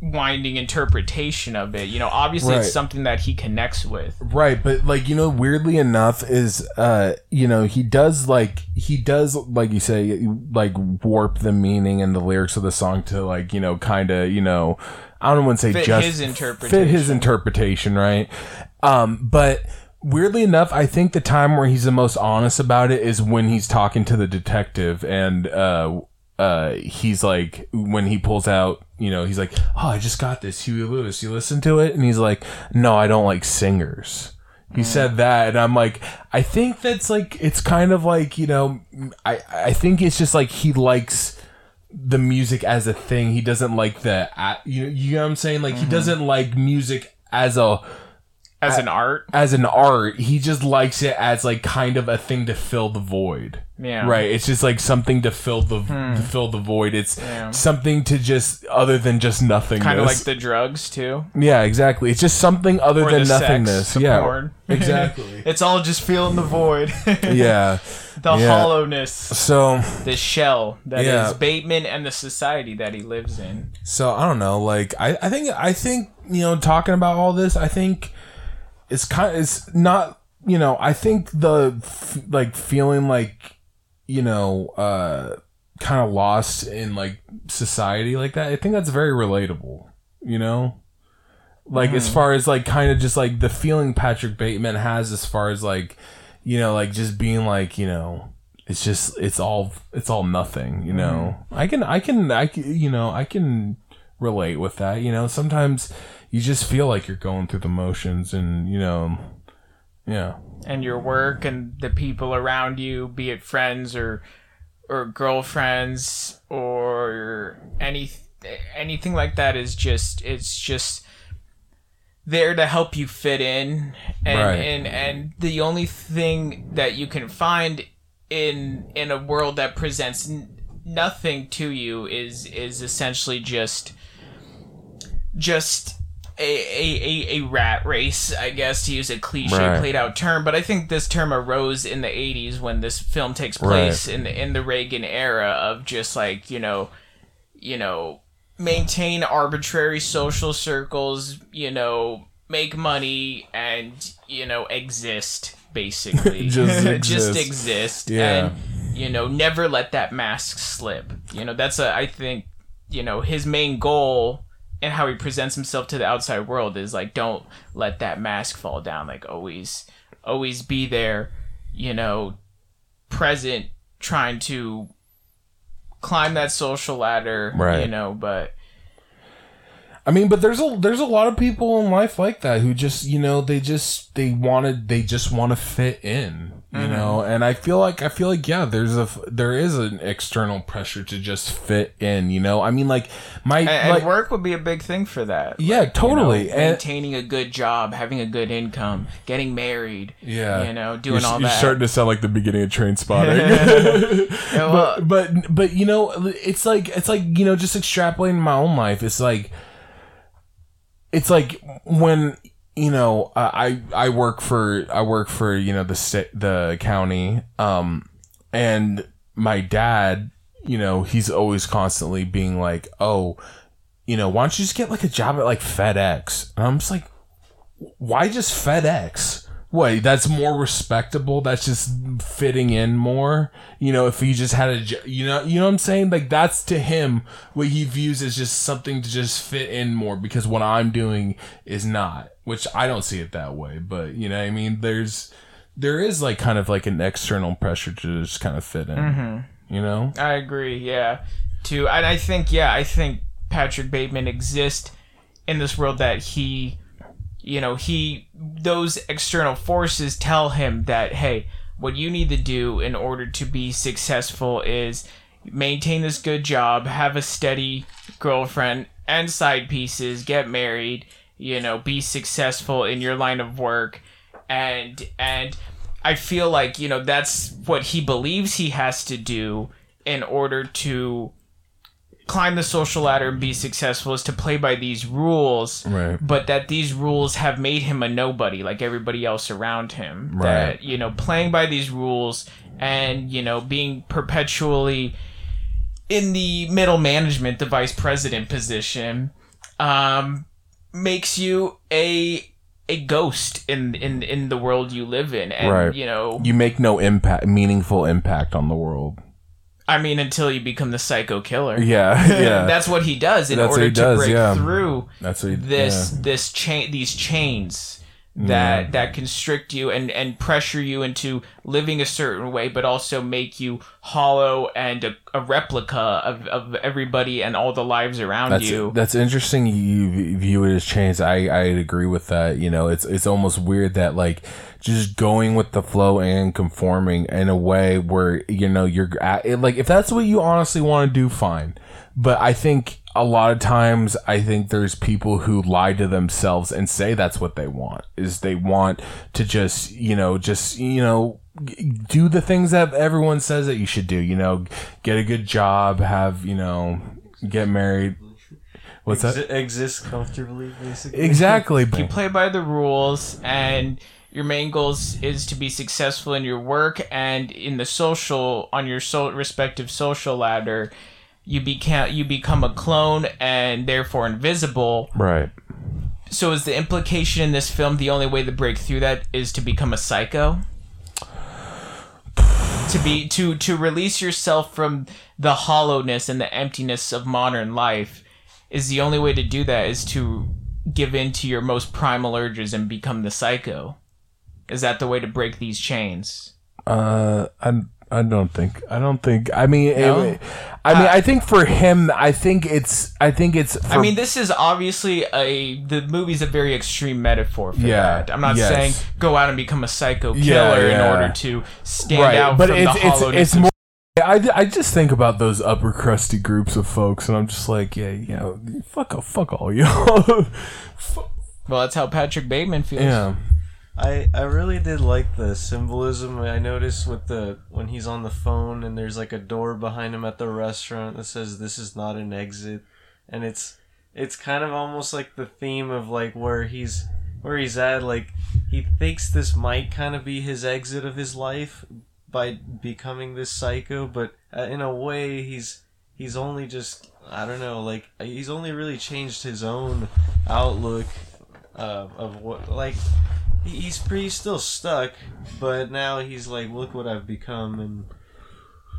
winding interpretation of it you know obviously Right. it's something that he connects with Right, but like you know, weirdly enough, is uh, you know, he does like he does like you say, like warp the meaning and the lyrics of the song to like you know, kind of you know, I don't want to say Fit just his fit his interpretation. interpretation, right? Um, but weirdly enough, I think the time where he's the most honest about it is when he's talking to the detective and uh uh he's like when he pulls out you know he's like oh i just got this. Huey lewis. You listen to it? And he's like no i don't like singers. He said that and i'm like i think that's like it's kind of like you know i i think it's just like he likes the music as a thing. He doesn't like the you know, you know what i'm saying? Like he doesn't like music as a as an art? as an art he just likes it as like kind of a thing to fill the void. Yeah. right? It's just like something to fill the hmm. to fill the void. It's Yeah. something to just other than just nothingness. Kind of like the drugs too. Yeah exactly. It's just something other or than nothingness. Yeah. porn. *laughs* exactly. It's all just feeling the void. *laughs* Yeah. The Yeah. hollowness. So the shell that is Yeah. Bateman and the society that he lives in. so i don't know. Like i i think i think you know talking about all this i think it's kind of it's not you know i think the f- like feeling like you know uh kind of lost in like society like that i think that's very relatable you know? Like as far as like kind of just like the feeling patrick bateman has as far as like you know like just being like you know it's just it's all it's all nothing you know? I can i can i can you know i can relate with that you know? Sometimes you just feel like you're going through the motions and you know yeah and your work and the people around you, be it friends or or girlfriends or any anything like that is just it's just there to help you fit in and Right. and and the only thing that you can find in in a world that presents n- nothing to you is is essentially just just a, a, a, a rat race, I guess, to use a cliche Right. played out term. But I think this term arose in the 80s when this film takes place in the, in the Reagan era of just like, you know, you know, maintain arbitrary social circles, you know, make money and, you know, exist basically. *laughs* Just *laughs* Just exist. exist. Yeah. And, you know, never let that mask slip. You know, that's a, I think, you know, his main goal and how he presents himself to the outside world is like don't let that mask fall down like always always be there you know present trying to climb that social ladder Right. you know but I mean, but there's a there's a lot of people in life like that who just you know they just they wanted they just want to fit in, you Mm-hmm. know. And I feel like I feel like yeah, there's a there is an external pressure to just fit in, you know. I mean, like my and, and like work would be a big thing for that yeah, you know, totally. and maintaining a good job having a good income getting married yeah, you know doing you're, all you're that starting to sound like the beginning of Trainspotting. Yeah, *laughs* *laughs* well, but but but you know it's like it's like you know just extrapolating my own life it's like it's like when you know i i work for i work for you know the state the county um and my dad you know he's always constantly being like oh you know why don't you just get like a job at like fedex? And i'm just like why just fedex what that's more respectable? That's just fitting in more? You know if he just had a you know you know what i'm saying? Like that's to him what he views as just something to just fit in more because what i'm doing is not which i don't see it that way but you know what i mean? There's there is like kind of like an external pressure to just kind of fit in mm-hmm. you know? I agree. Yeah, too. And I think yeah, I think Patrick Bateman exists in this world that he, you know, he those external forces tell him that hey, what you need to do in order to be successful is maintain this good job, have a steady girlfriend and side pieces, get married, you know, be successful in your line of work. And and I feel like you know that's what he believes he has to do in order to climb the social ladder and be successful is to play by these rules Right. but that these rules have made him a nobody like everybody else around him Right. that you know playing by these rules and you know being perpetually in the middle management the vice president position um makes you a a ghost in in in the world you live in and Right. you know you make no impact meaningful impact on the world i mean until you become the psycho killer yeah *laughs* yeah that's what he does in That's order he to does, break yeah. through that's what he, this yeah. this chain these chains that that constrict you and and pressure you into living a certain way but also make you hollow and a, a replica of, of everybody and all the lives around That's you that's interesting. You view it as chains. I I agree with that. You know, it's it's almost weird that like just going with the flow and conforming in a way where you know you're at, it, like if that's what you honestly want to do, fine. But I think a lot of times I think there's people who lie to themselves and say that's what they want is they want to just you know just you know do the things that everyone says that you should do. You know, get a good job, have you know, get married. What's that? Exi- exist comfortably, basically. Exactly. you play by the rules and your main goals is to be successful in your work and in the social on your so- respective social ladder you become you become a clone and therefore invisible. Right. so is the implication in this film the only way to break through that is to become a psycho? To be to to release yourself from the hollowness and the emptiness of modern life is the only way to do that is to give in to your most primal urges and become the psycho. Is that the way to break these chains? Uh, I I don't think I don't think I mean No? Uh, I mean I think for him I think it's I think it's for, I mean, this is obviously a the movie's a very extreme metaphor for Yeah, that. I'm not yes. saying go out and become a psycho killer Yeah, in order to stand right, out but from it's the it's hollowness. it's more. I, I just think about those upper crusty groups of folks, and I'm just like, yeah, you know, fuck fuck all y'all. *laughs* Well, that's how Patrick Bateman feels. Yeah. I I really did like the symbolism. I noticed with the when he's on the phone and there's like a door behind him at the restaurant that says this is not an exit. And it's it's kind of almost like the theme of like where he's where he's at like he thinks this might kind of be his exit of his life by becoming this psycho but uh, in a way he's he's only just I don't know like he's only really changed his own outlook uh, of what like he's pretty still stuck, but now he's like, look what I've become, and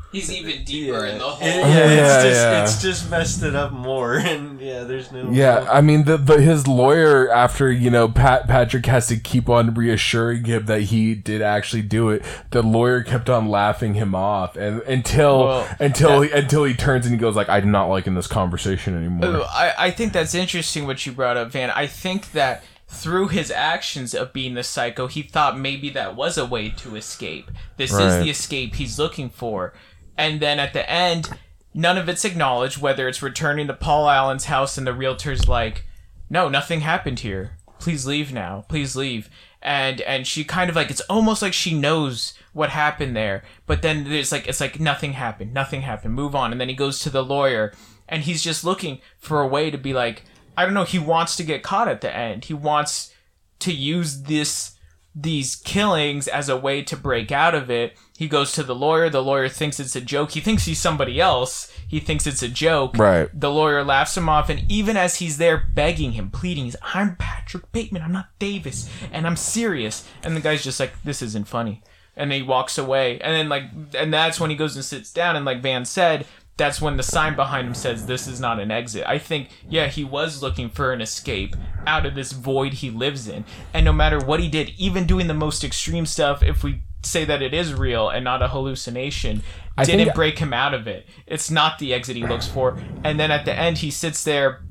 He's even yeah, deeper in the It- hole. yeah, Yeah, it's just yeah. it's just messed it up more, *laughs* and yeah, there's no Yeah, I mean, the, the his lawyer after you know Pat Patrick has to keep on reassuring him that he did actually do it. The lawyer kept on laughing him off, and until Well, until he, until he turns and he goes like, "I'm not liking this conversation anymore." I, I think that's interesting what you brought up, Van. I think that through his actions of being the psycho, he thought maybe that was a way to escape. This is the escape he's looking for. And then at the end, none of it's acknowledged, whether it's returning to Paul Allen's house and the realtor's like, no, nothing happened here. Please leave now. Please leave. And and she kind of like it's almost like she knows what happened there. But then there's like it's like nothing happened. Nothing happened. Move on. And then he goes to the lawyer and he's just looking for a way to be like I don't know, he wants to get caught at the end. He wants to use this these killings as a way to break out of it. He goes to the lawyer. The lawyer thinks it's a joke. He thinks he's somebody else. He thinks it's a joke. Right. The lawyer laughs him off, and even as he's there begging him, pleading, he's, I'm Patrick Bateman. I'm not Davis, and I'm serious. And the guy's just like, this isn't funny. And then he walks away. And then, like, and that's when he goes and sits down. And, like Van said, that's when the sign behind him says, this is not an exit. I think, yeah, he was looking for an escape out of this void he lives in. And no matter what he did, even doing the most extreme stuff, if we say that it is real and not a hallucination, I didn't break him out of it. It's not the exit he looks for. And then at the end, he sits there,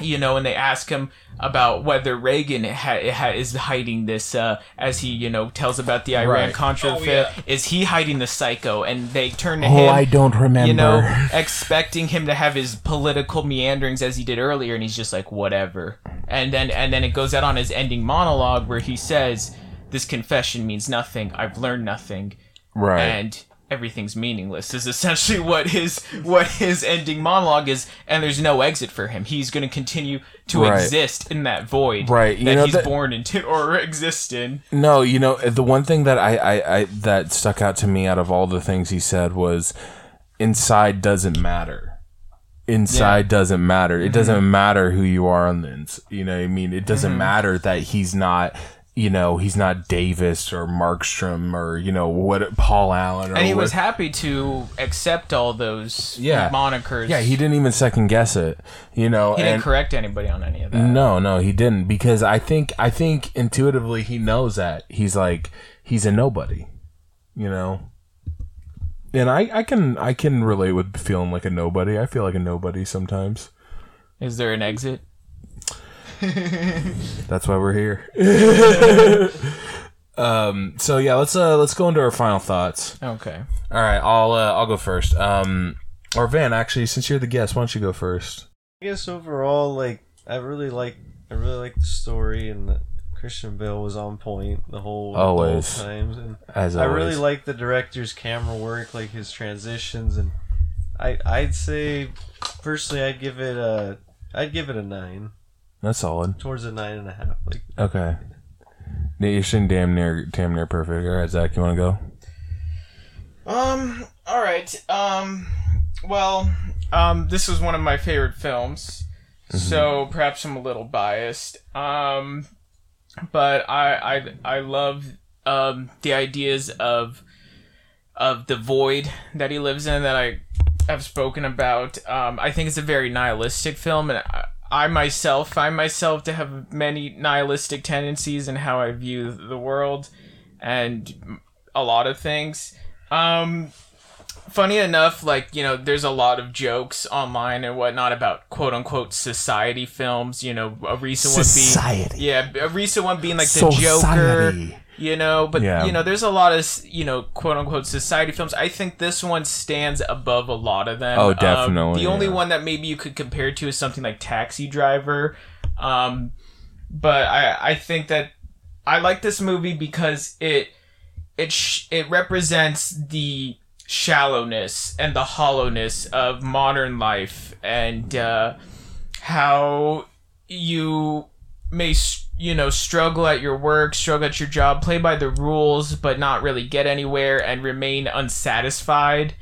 you know, and they ask him about whether Reagan ha- ha- is hiding this, uh, as he, you know, tells about the Iran Right. Contra Oh, affair. yeah. Is he hiding the psycho? And they turn to oh, him. I don't remember. You know, *laughs* expecting him to have his political meanderings as he did earlier, and he's just like, whatever. And then, and then it goes out on his ending monologue where he says, "This confession means nothing. I've learned nothing." right. and everything's meaningless is essentially *laughs* what his what his ending monologue is and there's no exit for him he's going to continue to Right. exist in that void Right, you that know, he's that- born into *laughs* or exist in No, you know the one thing that I, I, I that stuck out to me out of all the things he said was inside doesn't matter. Inside doesn't matter. It mm-hmm. doesn't matter who you are on the ins. You know, what I mean, it doesn't mm-hmm. matter that he's not. You know, he's not Davis or Markstrom or you know what Paul Allen. Or and he what- was happy to accept all those Yeah. monikers Yeah, he didn't even second guess it. You know, he didn't correct anybody on any of that No, no, he didn't because I think I think intuitively he knows that he's like he's a nobody, you know. And I I can I can relate with feeling like a nobody. I feel like a nobody sometimes. is there an exit *laughs* That's why we're here. *laughs* um. So yeah, let's uh let's go into our final thoughts. okay All right, I'll uh, I'll go first. Um, or Van, actually, since you're the guest, why don't you go first? I guess overall, like I really like I really like the story and that Christian Bale was on point the whole Always. the whole times and As I always. really like the director's camera work, like his transitions, and I I'd say personally I'd give it a I'd give it a nine That's solid. towards a nine and a half. Like Okay. You're damn near damn near perfect. All right, Zach, you want to go? Um. All right. Um. Well. Um. This was one of my favorite films, so perhaps I'm a little biased. Um. But I I I love um the ideas of of the void that he lives in that I have spoken about. Um. I think it's a very nihilistic film, and I, I myself find myself to have many nihilistic tendencies in how I view the world and a lot of things. Um, funny enough, like you know, there's a lot of jokes online and whatnot about quote unquote society films. You know, a recent Society. one being yeah, a recent one being like the Joker. You know, but Yeah. you know, there's a lot of you know quote unquote society films. I think this one stands above a lot of them. Oh, Um, definitely, the only yeah. one that maybe you could compare to is something like Taxi Driver. Um, but I I think that I like this movie because it it sh- it represents the shallowness and the hollowness of modern life and uh, how you may s- you know struggle at your work struggle at your job play by the rules but not really get anywhere and remain unsatisfied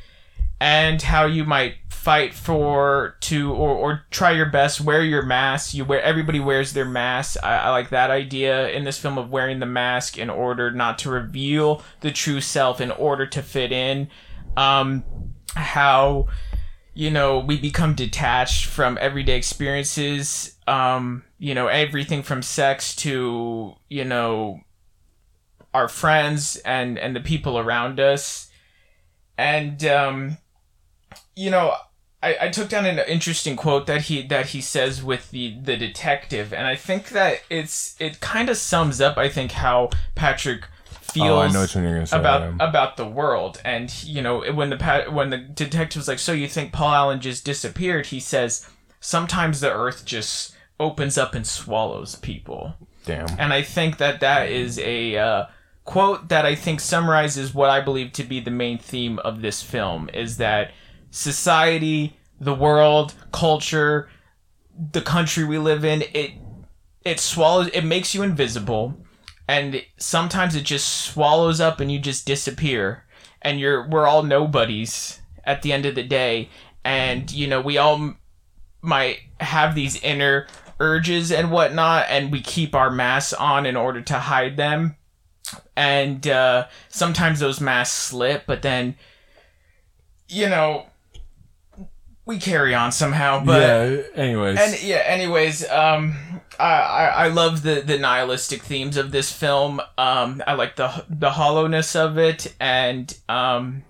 and how you might fight for to or, or try your best wear your mask. You wear everybody wears their mask. I, I like that idea in this film of wearing the mask in order not to reveal the true self in order to fit in. Um how you know we become detached from everyday experiences. Um you know everything from sex to you know our friends and and the people around us and um you know I, I took down an interesting quote that he that he says with the the detective and i think that it's it kind of sums up i think how patrick feels Oh, what you're say. about yeah. about the world and you know when the when the detective was like so you think paul allen just disappeared he says sometimes the earth just opens up and swallows people Damn. and i think that that is a uh, quote that i think summarizes what i believe to be the main theme of this film is that society the world culture the country we live in it it swallows it makes you invisible and sometimes it just swallows up and you just disappear and you're we're all nobodies at the end of the day and you know we all might have these inner urges and whatnot and we keep our masks on in order to hide them and uh, sometimes those masks slip but then you know we carry on somehow but yeah. Anyways. and yeah, anyways, um, I, I I love the the nihilistic themes of this film. Um, I like the the hollowness of it, and um,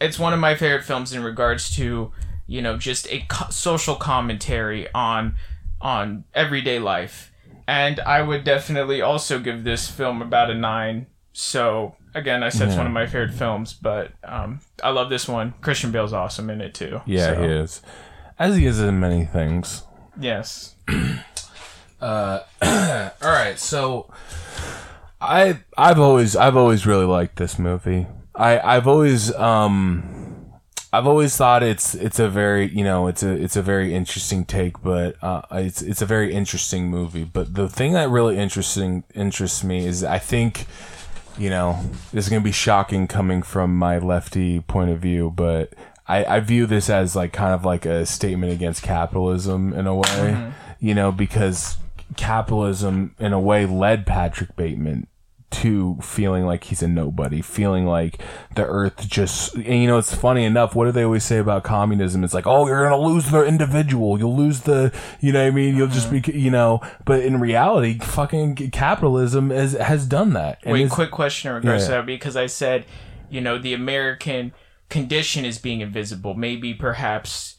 it's one of my favorite films in regards to you know just a co- social commentary on on everyday life. And I would definitely also give this film about a nine. So again, I said it's Yeah. one of my favorite films, but um, I love this one. Christian Bale's awesome in it too. yeah, so, he is. As he is in many things. Yes. *clears throat* uh, *clears throat* All right, so I I've always I've always really liked this movie. I I've always um I've always thought it's it's a very you know it's a it's a very interesting take, but uh, it's it's a very interesting movie. But the thing that really interesting interests me is I think you know this is gonna be shocking coming from my lefty point of view, but I I view this as like kind of like a statement against capitalism in a way, you know, because capitalism in a way led Patrick Bateman to feeling like he's a nobody, feeling like the earth just and you know it's funny enough, what do they always say about communism? It's like, "Oh, you're going to lose the individual. You'll lose the, you know what I mean? You'll just be, you know, but in reality, fucking capitalism has has done that. And Wait, quick question in regards Yeah. to that because I said, you know, the American condition is being invisible. Maybe perhaps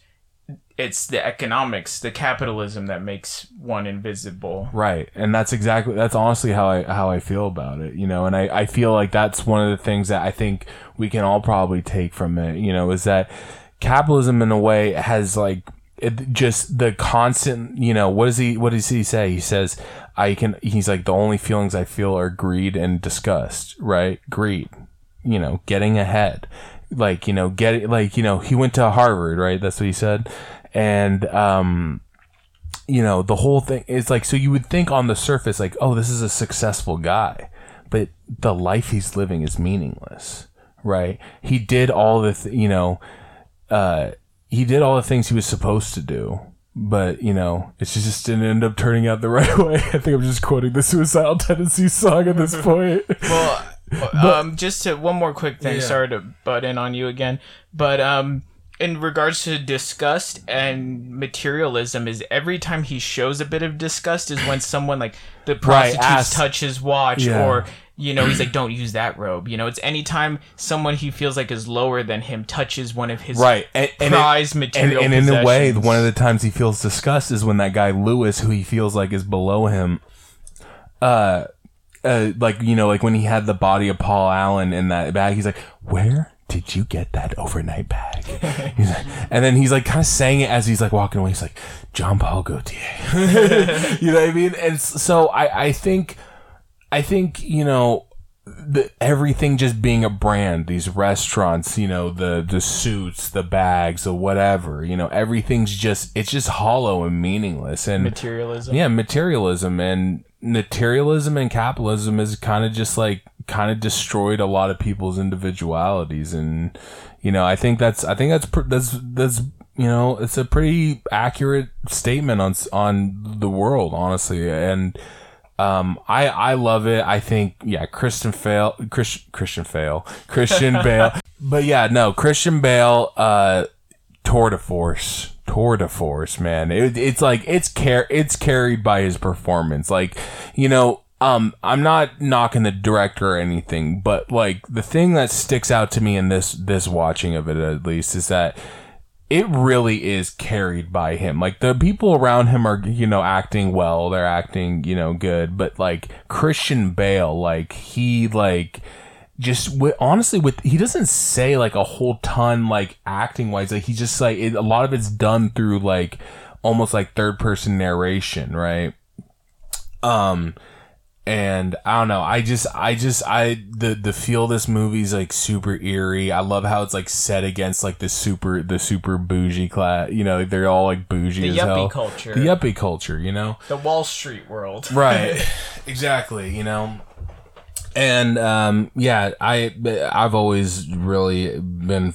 it's the economics, the capitalism that makes one invisible. Right. And that's exactly that's honestly how I how I feel about it, you know, and I, I feel like that's one of the things that I think we can all probably take from it, you know, is that capitalism in a way has like it just the constant you know what does he what does he say? He says i can he's like the only feelings i feel are greed and disgust right? Greed you know getting ahead. Like you know getting like you know he went to harvard right? That's what he said and um you know the whole thing is like so you would think on the surface like oh this is a successful guy but the life he's living is meaningless right he did all the th- you know uh he did all the things he was supposed to do but you know it just didn't end up turning out the *laughs* right way i think i'm just quoting the suicidal tendencies song at this point *laughs* Well, um, just to one more quick thing. Yeah. Sorry to butt in on you again, but um, in regards to disgust and materialism, is every time he shows a bit of disgust is when someone like the prostitutes ask- touch his watch Yeah. or. You know, he's like, don't use that robe. You know, it's anytime someone he feels like is lower than him touches one of his right and, and it- prized and, material and in a way one of the times he feels disgust is when that guy lewis who he feels like is below him uh uh like you know like when he had the body of paul allen in that bag he's like where did you get that overnight bag? He's like, and then he's like kind of saying it as he's like walking away. He's like, John Paul Gaultier. *laughs* you know what I mean? And so I, I think, I think, you know, the, everything just being a brand, these restaurants, you know, the, the suits, the bags, the whatever, you know, everything's just, it's just hollow and meaningless. And Materialism. yeah, materialism and materialism and capitalism is kind of just like kind of destroyed a lot of people's individualities and you know, I think that's I think that's that's that's you know, it's a pretty accurate statement on on the world, honestly. And um, I I love it. I think yeah, Christian Fail, Chris, Christian Fail, Christian *laughs* Bale. But yeah, no, Christian Bale, uh, tour de force, tour de force, man. It, it's like it's car- it's carried by his performance. Like you know, um, I'm not knocking the director or anything, but like the thing that sticks out to me in this this watching of it at least is that it really is carried by him. Like the people around him are, you know, acting well. They're acting, you know, good. But like Christian Bale, like he like just with, honestly with he doesn't say like a whole ton like acting wise. Like he just like it, a lot of it's done through like almost like third person narration, right? Um and I don't know. I just, I just, I the the feel of this movie is like super eerie. I love how it's like set against like the super the super bougie class. You know, they're all like bougie The as hell. yuppie culture. The yuppie culture. You know, The Wall Street world. right? *laughs* exactly. You know, and um, yeah, I I've always really been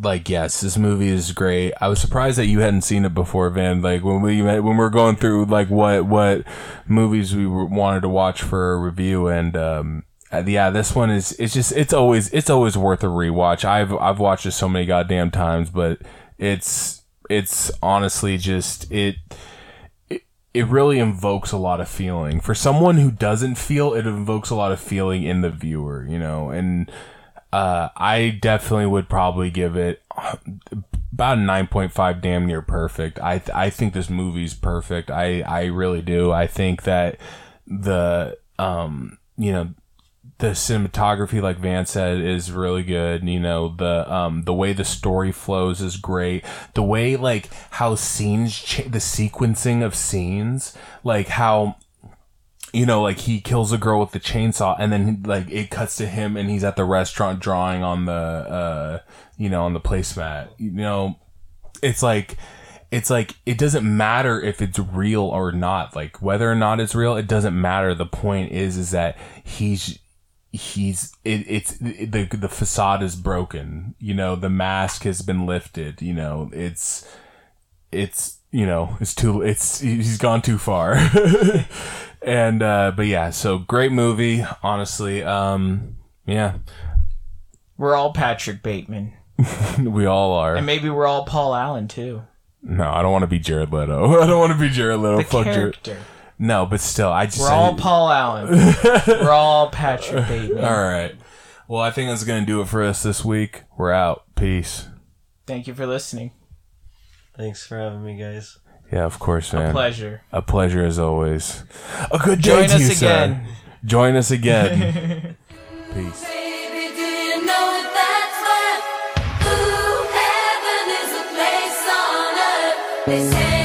like, yes, this movie is great. I was surprised that you hadn't seen it before, Van. Like when we when we are going through like what what movies we wanted to watch for a review, and um, uh, yeah, this one is it's just it's always it's always worth a rewatch. I've I've watched it so many goddamn times, but it's it's honestly just it it really invokes a lot of feeling. For someone who doesn't feel it invokes a lot of feeling in the viewer you know and uh, i definitely would probably give it about a 9.5 damn near perfect. I th- i think this movie's perfect. I i really do. I think that the um you know the cinematography like van said is really good you know the um the way the story flows is great. The way like how scenes cha- the sequencing of scenes like how you know like he kills a girl with the chainsaw and then like it cuts to him and he's at the restaurant drawing on the uh you know on the placemat. You know it's like it's like it doesn't matter if it's real or not. Like whether or not it's real it doesn't matter. The point is is that he's he's it, it's it, the the facade is broken. You know the mask has been lifted you know it's it's you know it's too it's he's gone too far. *laughs* And uh but yeah so great movie honestly. Um yeah. We're all Patrick Bateman. *laughs* we all are. And maybe we're all Paul Allen too. no i don't want to be jared leto. *laughs* I don't want to be jared leto. The fuck jared. character. No but still i just We're I- all Paul Allen. *laughs* we're all Patrick Bateman. all right well i think that's gonna do it for us this week we're out peace Thank you for listening. Thanks for having me, guys. yeah of course man A Pleasure. A pleasure as always. A good day Join to us you, sir. again. Join us again. *laughs* Peace. Baby,